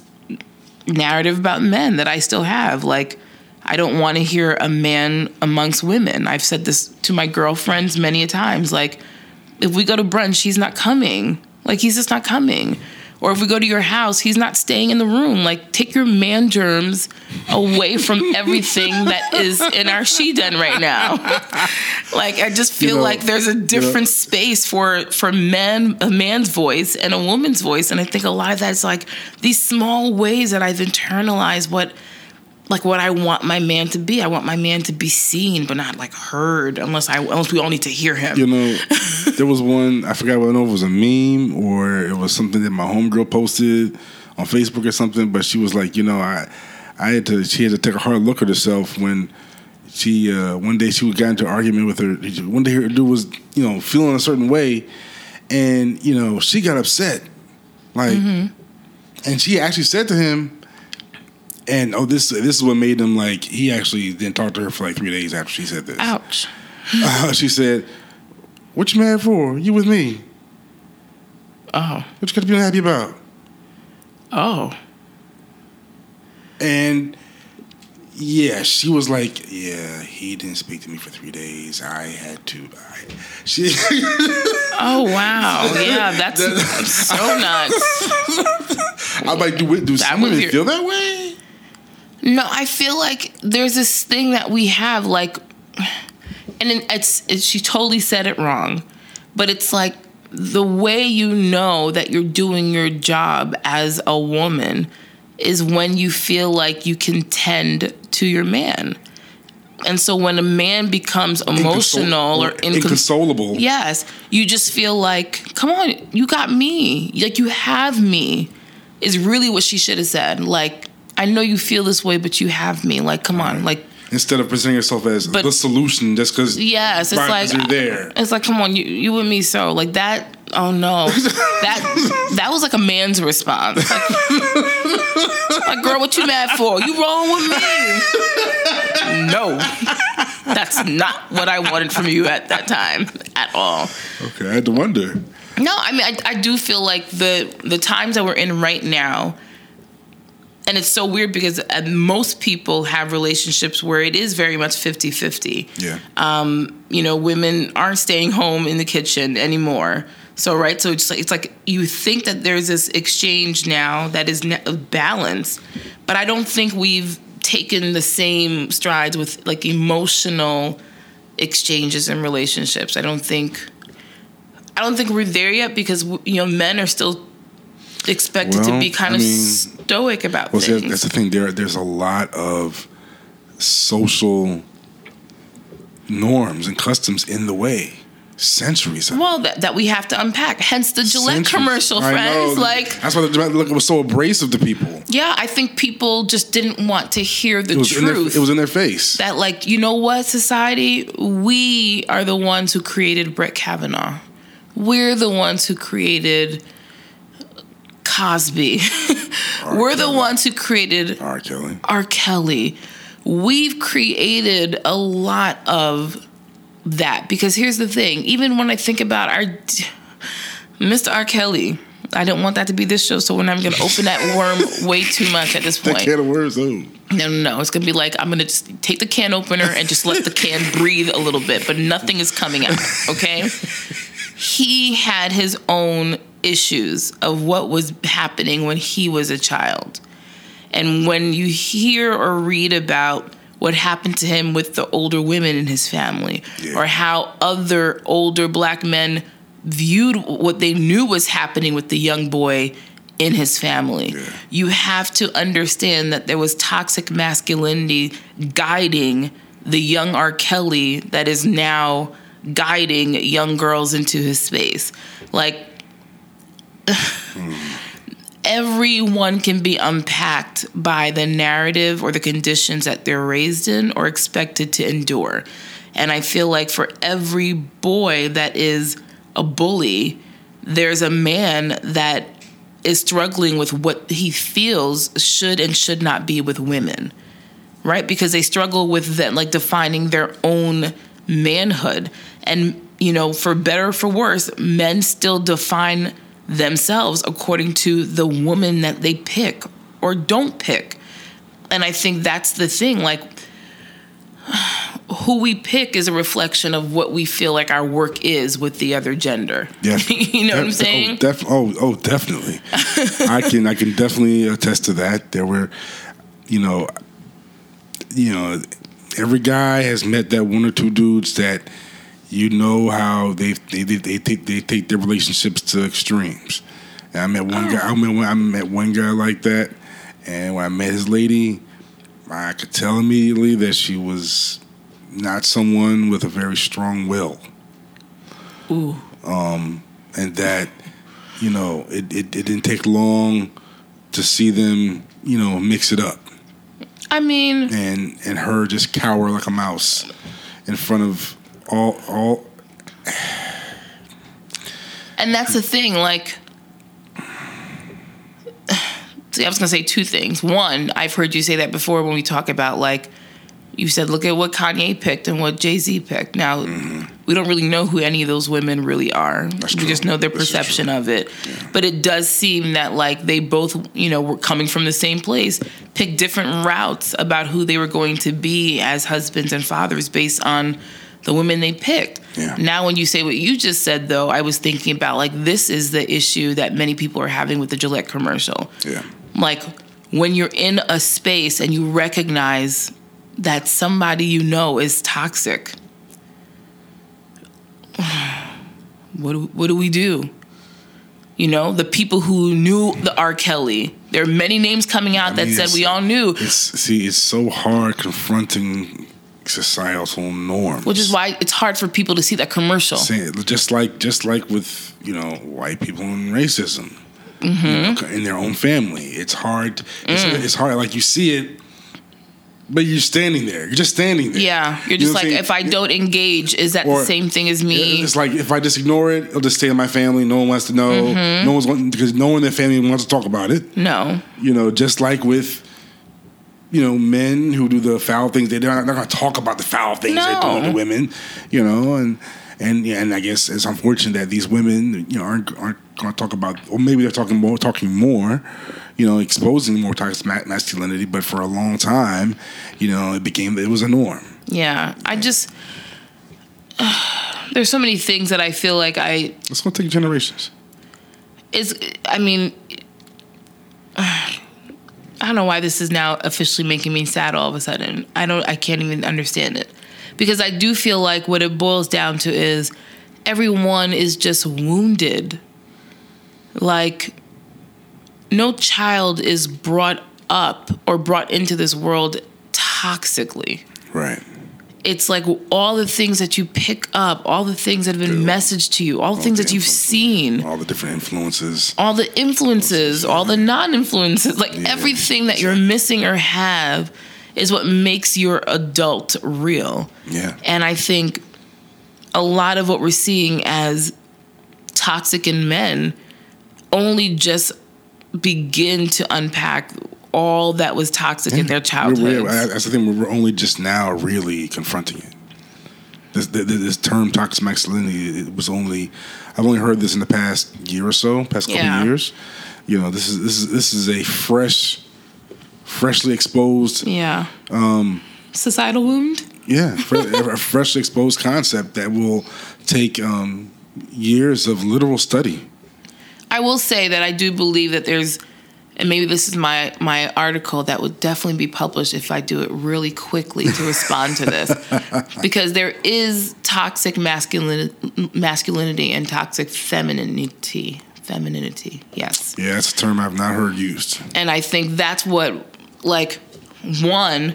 narrative about men that I still have. Like, I don't want to hear a man amongst women. I've said this to my girlfriends many a times. Like, if we go to brunch, he's not coming. Like, he's just not coming. Or if we go to your house, he's not staying in the room. Like, take your man germs away from everything that is in our she den right now. like, I just feel You know, like there's a different space for for men, a man's voice and a woman's voice, and I think a lot of that's like these small ways that I've internalized what like what I want my man to be. I want my man to be seen, but not like heard, unless I unless we all need to hear him. You know, there was one I forgot whether it was a meme or it was something that my homegirl posted on Facebook or something. But she was like, you know, I I had to she had to take a hard look at herself when she uh, one day she got into an argument with her. One day her dude was you know feeling a certain way, and you know she got upset, like, and she actually said to him. And oh, this this is what made him like. He actually didn't talk to her for like three days after she said this. Ouch. Uh, she said, "What you mad for? You with me? Oh. What you got to be unhappy about?" Oh. And yeah, she was like, "Yeah, he didn't speak to me for three days. I had to." I, she, Oh wow. Yeah, that's so nuts. I'm like, "Do, do some women your- feel that way?" No, I feel like there's this thing that we have, like, and it's, it's she totally said it wrong, but it's like the way you know that you're doing your job as a woman is when you feel like you can tend to your man. And so when a man becomes emotional or incons- inconsolable, Yes, you just feel like, come on, you got me. Like you have me. Is really what she should have said. Like I know you feel this way, but you have me. Like come on, like instead of presenting yourself as But- the solution, just because yes, it's like you're there. It's like come on, you you and me. So like that. Oh no, that that was like a man's response. Like, like, girl, what you mad for? You wrong with me? No, that's not what I wanted from you at that time at all. Okay, I had to wonder. No, I mean, I, I do feel like the the times that we're in right now, and it's so weird because uh, most people have relationships where it is very much 50 50. Yeah, Um, you know, women aren't staying home in the kitchen anymore. So, right, so it's like, it's like you think that there's this exchange now that is ne- balanced, but I don't think we've taken the same strides with like emotional exchanges and relationships. I don't think I don't think we're there yet because you know men are still expected to be kind I of mean, stoic about well, things. that's the thing. There, there's a lot of social norms and customs in the way. Centuries. well, that, that we have to unpack. Hence the Gillette Centuries. commercial, friends. Like, that's why the Gillette look was so abrasive to people. yeah, I think people just didn't want to hear the It in their, truth. it was in their face. that, like, you know what, society? We are the ones who created Brett Kavanaugh. We're the ones who created Cosby. We're the ones who created R. Kelly. R. Kelly. We've created a lot of that because here's the thing. Even when I think about our Mr. R. Kelly, I don't want that to be this show, so we're not gonna open that worm way too much at this That point. can of worms. No, no, no. It's gonna be like I'm gonna just take the can opener and just let the can breathe a little bit, but nothing is coming out. Okay. he had his own issues of what was happening when he was a child, and when you hear or read about what happened to him with the older women in his family, Yeah. or how other older black men viewed what they knew was happening with the young boy in his family. Yeah. You have to understand that there was toxic masculinity guiding the young R. Kelly that is now guiding young girls into his space. Like, everyone can be unpacked by the narrative or the conditions that they're raised in or expected to endure. And I feel like for every boy that is a bully, there's a man that is struggling with what he feels should and should not be with women. Right? Because they struggle with that like defining their own manhood. And you know, for better or for worse, men still define themselves according to the woman that they pick or don't pick. And I think that's the thing. Like, who we pick is a reflection of what we feel like our work is with the other gender. Yeah, you know what I'm oh, saying? Oh, def- oh, oh, definitely. I can, I can definitely attest to that. There were, you know, you know, every guy has met that one or two dudes that you know how they they they, they take they take their relationships to extremes. And I met one guy. I met one, I met one guy like that, and when I met his lady, I could tell immediately that she was not someone with a very strong will Ooh. Um, and that you know it, it, it didn't take long to see them you know mix it up I mean, and and her just cower like a mouse in front of all all And that's the thing, like see, I was gonna say two things. One, I've heard you say that before when we talk about like you said, look at what Kanye picked and what Jay Z picked. Now mm-hmm. we don't really know who any of those women really are. we true. just know their This perception of it. But it does seem that like they both, you know, were coming from the same place, picked different routes about who they were going to be as husbands and fathers based on the women they picked. Yeah. Now, when you say what you just said, though, I was thinking about like this is the issue that many people are having with the Gillette commercial. yeah Like when you're in a space and you recognize that somebody you know is toxic, what do, what do we do? You know, the people who knew the R. Kelly. There are many names coming out that mean, said we all knew, it's see it's so hard confronting societal norms which is why it's hard for people to see that commercial. Just like just like with you know white people and racism Mm-hmm. you know, in their own family it's hard it's, Mm. it's hard like you see it but you're standing there you're just standing there Yeah, you're You just know what like, if I don't engage, is that Or- the same thing as me? It's like if I just ignore it, it'll just stay in my family. No one wants to know. Mm-hmm. No one's because no one in their family wants to talk about it. no. You know, just like with you know men who do the foul things, they're not, not going to talk about the foul things they're doing to women. You know, and and yeah, and I guess it's unfortunate that these women you know aren't aren't going to talk about, or maybe they're talking more, talking more. You know, exposing more toxic ma- masculinity, but for a long time, you know, it became it was a norm. Yeah, I just there's so many things that I feel like I It's going to take generations. is I mean don't know why this is now officially making me sad all of a sudden. I don't I can't even understand it. Because I do feel like what it boils down to is everyone is just wounded. Like no child is brought up or brought into this world toxically. Right. It's like all the things that you pick up, all the things that have been messaged to you, all the things the that you've seen All the different influences. all the influences, all the non-influences, like Yeah, everything that you're missing or have is what makes your adult real. Yeah. And I think a lot of what we're seeing as toxic in men only just begin to unpack all that was toxic in their childhood. That's the thing. We're only just now really confronting it. this, this, this term toxic masculinity. It was only I've only heard this in the past year or so, past couple Yeah. years. You know, this is this is this is a fresh, freshly exposed Yeah. Um, Societal wound. Yeah, a freshly exposed concept that will take um, years of literal study. I will say that I do believe that there's, and maybe this is my my article that would definitely be published if I do it really quickly to respond to this, because there is toxic masculinity, masculinity and toxic femininity. Femininity, yes. Yeah, that's a term I've not heard used. And I think that's what, like, one,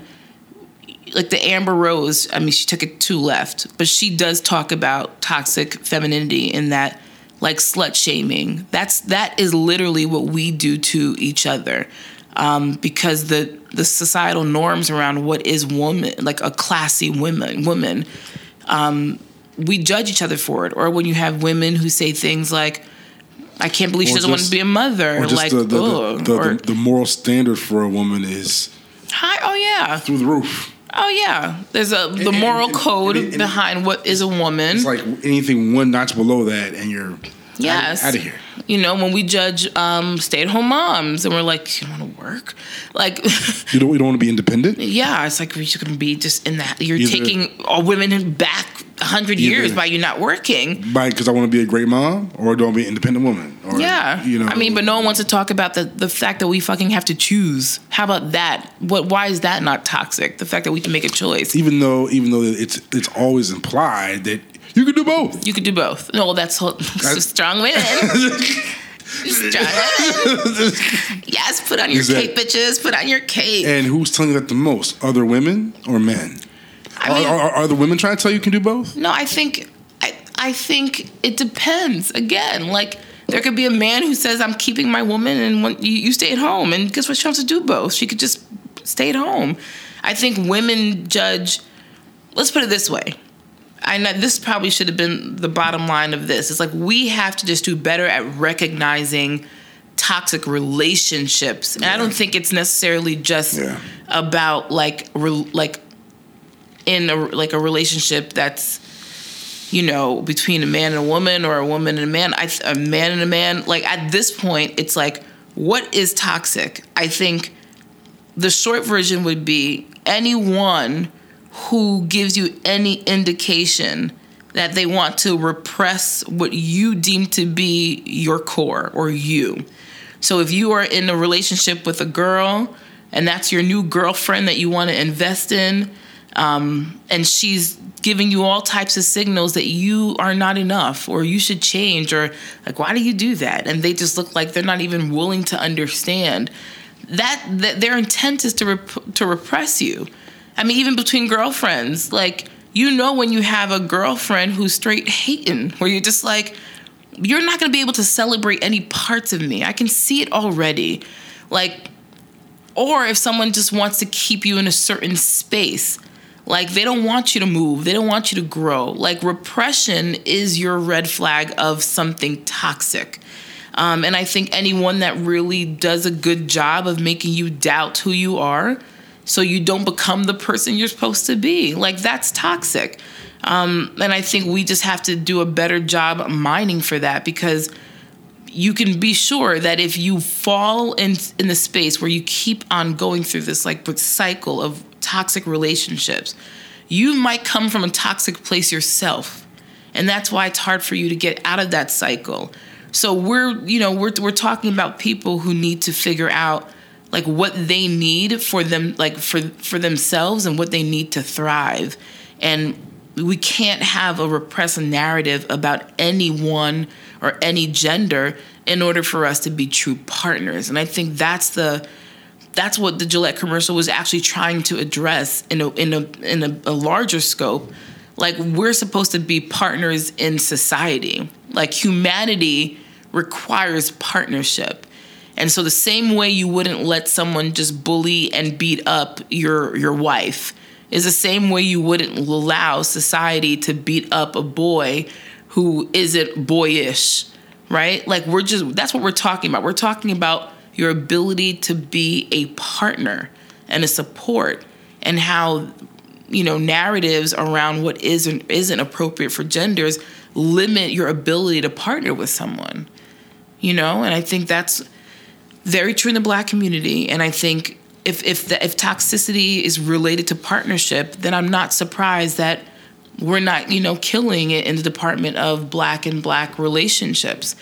like the Amber Rose, I mean, she took it too left, but she does talk about toxic femininity in that, like, slut shaming. That's that is literally what we do to each other, um, because the the societal norms around what is woman, like a classy woman, woman, um, we judge each other for it. Or when you have women who say things like. I can't believe she doesn't want to be a mother. Or just like, the, the, the, the, or- the, the moral standard for a woman is Hi. Oh yeah. through the roof. Oh yeah. There's a the and- moral and- code and- behind what is a woman. It's like anything one notch below that, and you're yes. out of here. You know, when we judge um, stay-at-home moms and we're like, you don't want to work, like, You don't, you don't want to be independent. yeah, it's like we're just gonna be just in that. You're Either- taking all women back a hundred years by you not working. By because I want to be a great mom, or do I want to be an independent woman? Or, Yeah, you know. I mean, but no one wants to talk about the the fact that we fucking have to choose. How about that? What? Why is that not toxic? The fact that we can make a choice. even though even though it's it's always implied that you can do both. You could do both. No, that's, that's strong women. strong women. Yes, put on your that- cape, bitches. Put on your cape. And who's telling you that the most? Other women or men? I mean, are, are, are the women trying to tell you you can do both? no, I think I, I think it depends. Again, like there could be a man who says, "I'm keeping my woman," and when you, you stay at home, and guess what? She wants to do both. She could just stay at home. I think women judge. Let's put it this way. I know this probably should have been the bottom line of this. It's like we have to just do better at recognizing toxic relationships, and I don't think it's necessarily just Yeah. about like re- like in a like a relationship that's you know between a man and a woman or a woman and a man. I th- a man and a man. Like at this point, it's like what is toxic? I think the short version would be anyone who gives you any indication that they want to repress what you deem to be your core or you. So if you are in a relationship with a girl and that's your new girlfriend that you want to invest in, um, and she's giving you all types of signals that you are not enough or you should change or like why do you do that and they just look like they're not even willing to understand that, that their intent is to rep- to repress you i mean even between girlfriends like you know when you have a girlfriend who's straight hating where you're just like you're not to be able to celebrate any parts of me. I can see it already. Like or if someone just wants to keep you in a certain space like they don't want you to move they don't want you to grow. Like repression is your red flag of something toxic. Um, and i think anyone that really does a good job of making you doubt who you are so you don't become the person you're supposed to be like that's toxic um, and i think we just have to do a better job mining for that because you can be sure that if you fall in in the space where you keep on going through this like cycle of toxic relationships, you might come from a toxic place yourself. And that's why it's hard for you to get out of that cycle. So we're, you know, we're we're talking about people who need to figure out like what they need for them like for for themselves and what they need to thrive. And we can't have a repressed narrative about anyone or any gender in order for us to be true partners. And I think that's the that's what the Gillette commercial was actually trying to address in a in a in a, a larger scope. Like we're supposed to be partners in society. Like humanity requires partnership. And so the same way you wouldn't let someone just bully and beat up your your wife is the same way you wouldn't allow society to beat up a boy who isn't boyish, right? Like we're just that's what we're talking about. We're talking about your ability to be a partner and a support and how you know narratives around what isn't isn't appropriate for genders limit your ability to partner with someone you know and i think that's very true in the black community and i think if if the, if toxicity is related to partnership then i'm not surprised that we're not you know killing it in the department of black and black relationships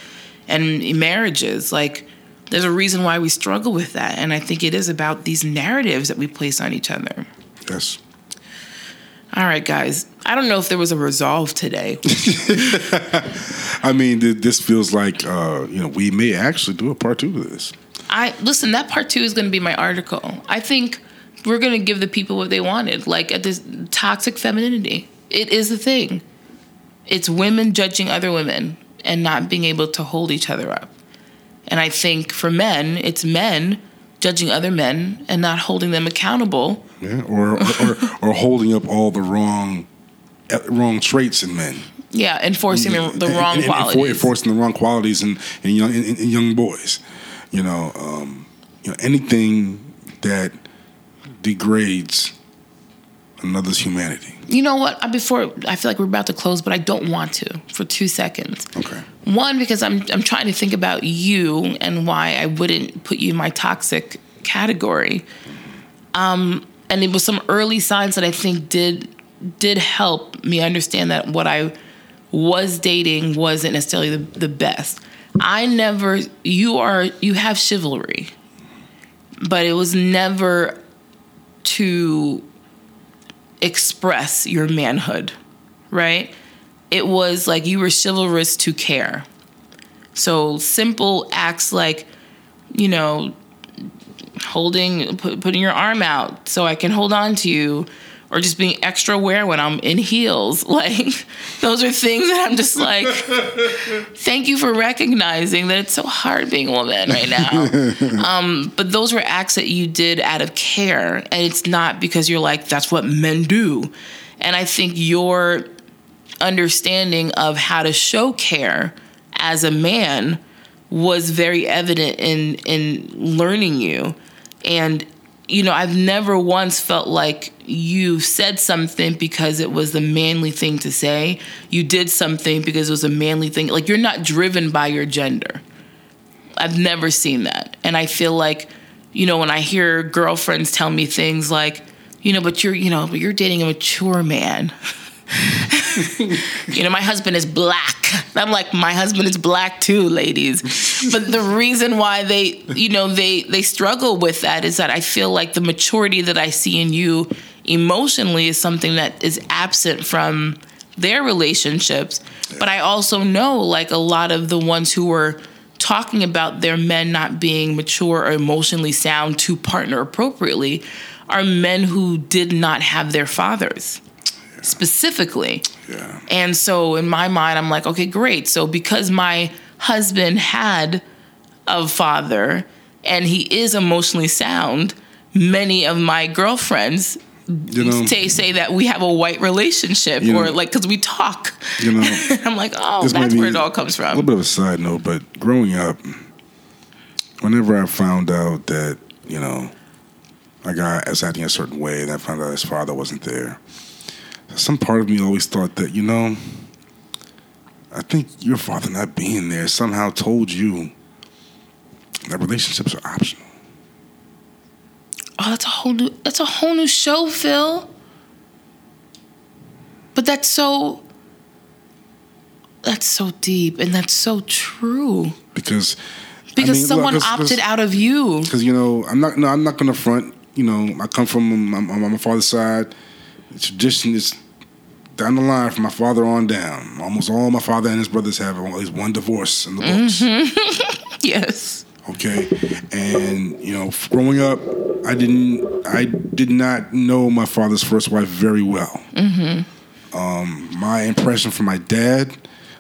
and marriages like there's a reason why we struggle with that and i think it is about these narratives that we place on each other Yes. all right guys i don't know if there was a resolve today I mean, this feels like uh, you know we may actually do a part two to this. I listen. That part two is going to be my article. I think we're going to give the people what they wanted, like at this toxic femininity. It is a thing. It's women judging other women and not being able to hold each other up. And I think for men, it's men judging other men and not holding them accountable. Yeah, or or, or holding up all the wrong uh, wrong traits in men. Yeah, enforcing the, the wrong and- and enfor- qualities. enforcing the wrong qualities in, in young in, in young boys. You know, um, you know anything that degrades another's humanity. You know what? Uh, Before I feel like we're about to close, but I don't want to for two seconds. Okay. One, because I'm I'm trying to think about you and why I wouldn't put you in my toxic category. Um, and it was some early signs that I think did did help me understand that what I was dating wasn't necessarily the, the best. I never you are you have chivalry, but it was never to express your manhood, right? It was like you were chivalrous to care. So simple acts like, you know, holding, put, putting your arm out so I can hold on to you, or just being extra aware when I'm in heels. Like, those are things that I'm just like, thank you for recognizing that it's so hard being a woman right now. um, but those were acts that you did out of care, and it's not because you're like, that's what men do. And I think your understanding of how to show care as a man was very evident in in learning you and you know i've never once felt like you said something because it was the manly thing to say. You did something because it was a manly thing. Like you're not driven by your gender. I've never seen that. And i feel like you know when i hear girlfriends tell me things like you know but you're you know but you're dating a mature man you know, my husband is black. I'm like, my husband is black too, ladies. But the reason why they, you know, they they struggle with that is that I feel like the maturity that I see in you emotionally is something that is absent from their relationships. But I also know like a lot of the ones who were talking about their men not being mature or emotionally sound to partner appropriately are men who did not have their fathers specifically. Yeah. And so in my mind, I'm like, okay, great. So because my husband had a father and he is emotionally sound, many of my girlfriends You know, say say that we have a white relationship You or know- like because we talk. you know, I'm like, oh, that's where it all comes from. a little bit of a side note, but growing up, whenever I found out that you know a guy was acting a certain way, and I found out his father wasn't there, some part of me always thought that you know, I think your father not being there somehow told you that relationships are optional. Oh, that's a whole new that's a whole new show, Phil. But that's so that's so deep and that's so true. Because Because mean, someone let's- opted let's- out of you. because you know I'm not no I'm not gonna front. You know I come from my, my, my father's side. The tradition is down the line from my father on down. Almost all my father and his brothers have at least one divorce in the books. Mm-hmm. Yes. Okay, and you know growing up, I didn't I did not know my father's first wife very well. Mm-hmm. Um, my impression from my dad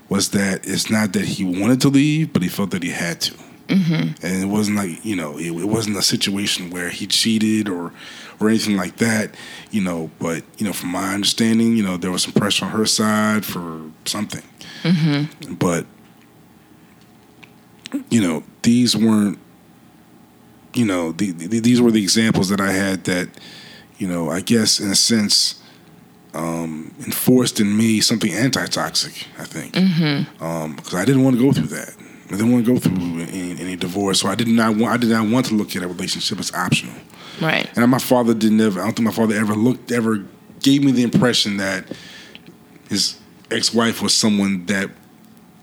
was that it's not that he wanted to leave, but he felt that he had to. Mm-hmm. And it wasn't like you know, it, it wasn't a situation where he cheated or or anything like that. You know, but you know, from my understanding, you know, there was some pressure on her side for something. Mm-hmm. But you know, these weren't. You know, the, the, these were the examples that I had that, you know, I guess in a sense, um, enforced in me something anti-toxic. I think mm-hmm. um, because I didn't want to go through that. I didn't want to go through any, any divorce, so I did not. Want, I did not want to look at a relationship as optional. Right. And my father didn't ever. I don't think my father ever looked, ever gave me the impression that his ex-wife was someone that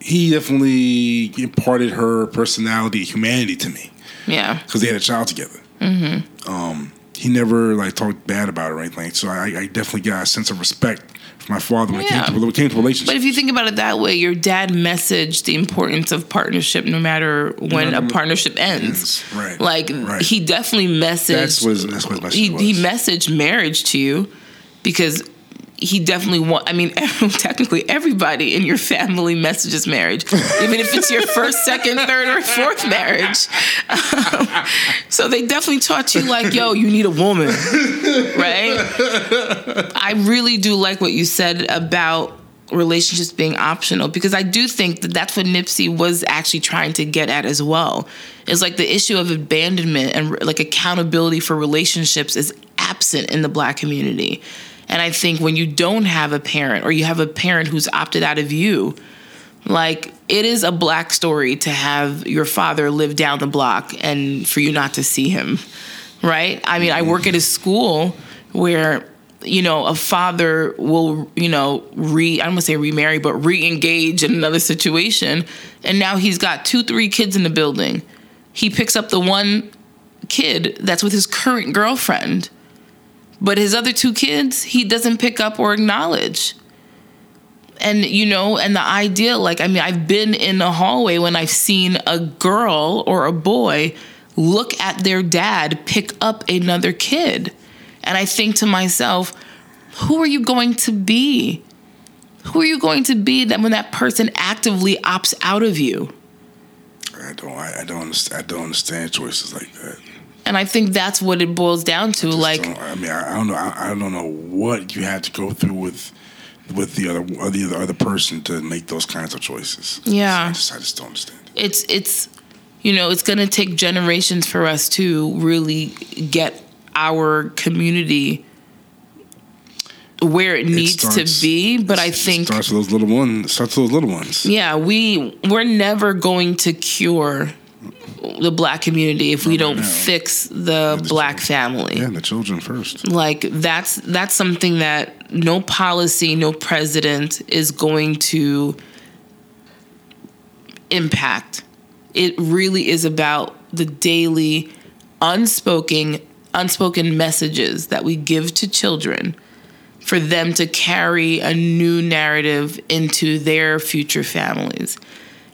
he definitely imparted her personality, humanity to me Yeah. because they had a child together. Mm-hmm. Um, he never like talked bad about it or anything. So I, I definitely got a sense of respect for my father when, Yeah. it, came to, when it came to relationships. But if you think about it that way, your dad messaged the importance of partnership no matter when a matter- partnership ends. Yes, right, Like right. he definitely messaged that's what his, that's what message he, was. he messaged marriage to you because he definitely want i mean technically everybody in your family messages marriage even if it's your first second third or fourth marriage Um, so they definitely taught you like yo you need a woman right i really do like what you said about relationships being optional because I do think that that's what Nipsey was actually trying to get at as well. It's like the issue of abandonment and like accountability for relationships is absent in the black community. And I think when you don't have a parent or you have a parent who's opted out of you, like it is a black story to have your father live down the block and for you not to see him. Right? I mean, I work at a school where you know, a father will, you know, re I don't want to say remarry, but re-engage in another situation. And now he's got two, three kids in the building. He picks up the one kid that's with his current girlfriend. But his other two kids, he doesn't pick up or acknowledge. And you know, and the idea, like, I mean, I've been in the hallway when I've seen a girl or a boy look at their dad pick up another kid. And I think to myself, who are you going to be? Who are you going to be that when that person actively opts out of you? I don't. I, I don't. I don't understand choices like that. And I think that's what it boils down to. Like, I mean, I, I don't know. I, I don't know what you have to go through with with the other the other person to make those kinds of choices. Yeah. I just, I just don't understand. it's it's you know it's going to take generations for us to really get our community where it needs starts- to be but i It think starts with those little ones. Starts with those little ones. yeah we we're never going to cure the black community if we oh, don't no. fix the black family Yeah, the children first. like that's that's something that no policy no president is going to impact it really is about the daily unspoken unspoken messages that we give to children for them to carry a new narrative into their future families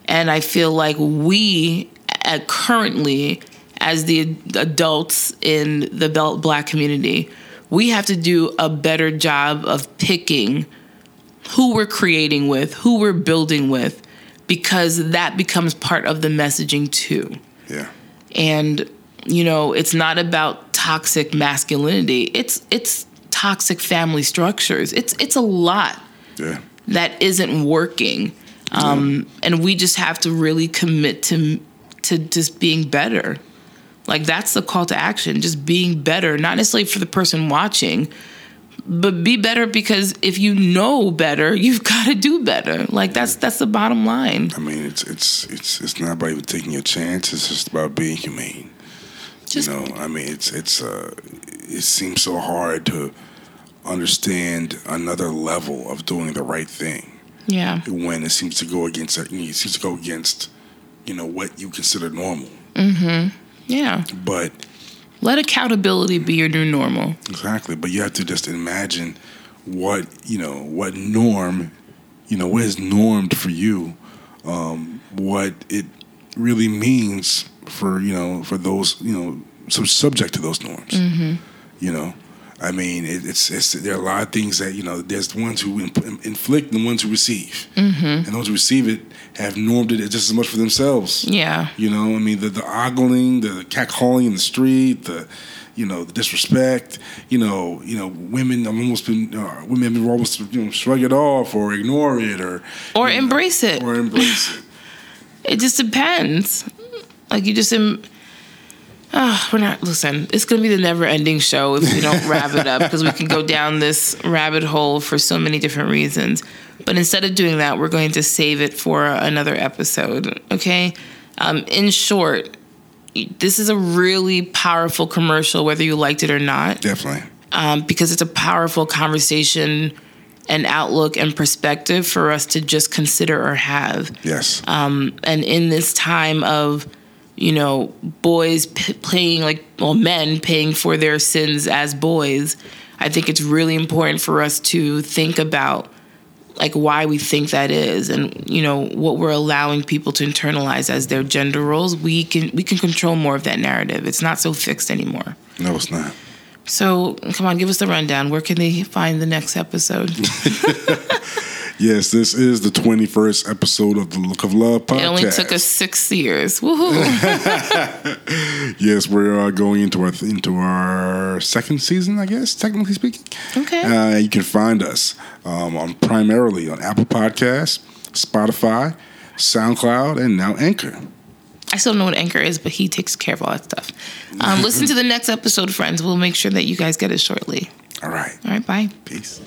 and i feel like we at currently as the adults in the black community we have to do a better job of picking who we're creating with who we're building with because that becomes part of the messaging too. Yeah. and you know it's not about toxic masculinity. It's it's toxic family structures. It's it's a lot Yeah. that isn't working. Um, and we just have to really commit to to just being better. Like that's the call to action just being better not necessarily for the person watching but be better because if you know better you've got to do better. Like that's that's the bottom line. I mean, it's it's it's it's not about even taking a chance. It's just about being humane. just you know, I mean, it's it's uh, it seems so hard to understand another level of doing the right thing. Yeah. When it seems to go against it seems to go against you know what you consider normal. Mm-hmm. Yeah But let accountability be your new normal exactly, but you have to just imagine what you know what norm, you know, what is normed for you, um, what it really means for you know for those you know so subject to those norms. Mm-hmm. You know, I mean, it, it's, it's there are a lot of things that you know. There's the ones who in, inflict and the ones who receive, and those who receive it have normed it just as much for themselves. yeah You know, I mean, the the ogling, the catcalling in the street, the you know, the disrespect. You know, you know, women have almost been uh, women have been almost you know shrug it off or ignore it or or you know, embrace it or embrace it. It just depends. Like you just, em- Oh, we're not. Listen, it's going to be the never-ending show if we don't wrap it up because we can go down this rabbit hole for so many different reasons. But instead of doing that, we're going to save it for another episode. Okay. Um, in short, this is a really powerful commercial, whether you liked it or not. Definitely. Um, because it's a powerful conversation and outlook and perspective for us to just consider or have. Yes. Um, and in this time of you know, boys p- playing like, well, men paying for their sins as boys, I think it's really important for us to think about like why we think that is and you know what we're allowing people to internalize as their gender roles. We can we can control more of that narrative. It's not so fixed anymore. No it's not. So come on give us the rundown. Where can they find the next episode Yes, this is the 21st episode of the Look of Love podcast. It only took us six years. Woohoo! yes, we're uh, going into our into our second season, I guess, technically speaking. Okay. Uh, you can find us um, on primarily on Apple Podcasts, Spotify, SoundCloud, and now Anchor. I still don't know what Anchor is, but he takes care of all that stuff. Um, listen to the next episode, friends. We'll make sure that you guys get it shortly. All right. All right. Bye. Peace.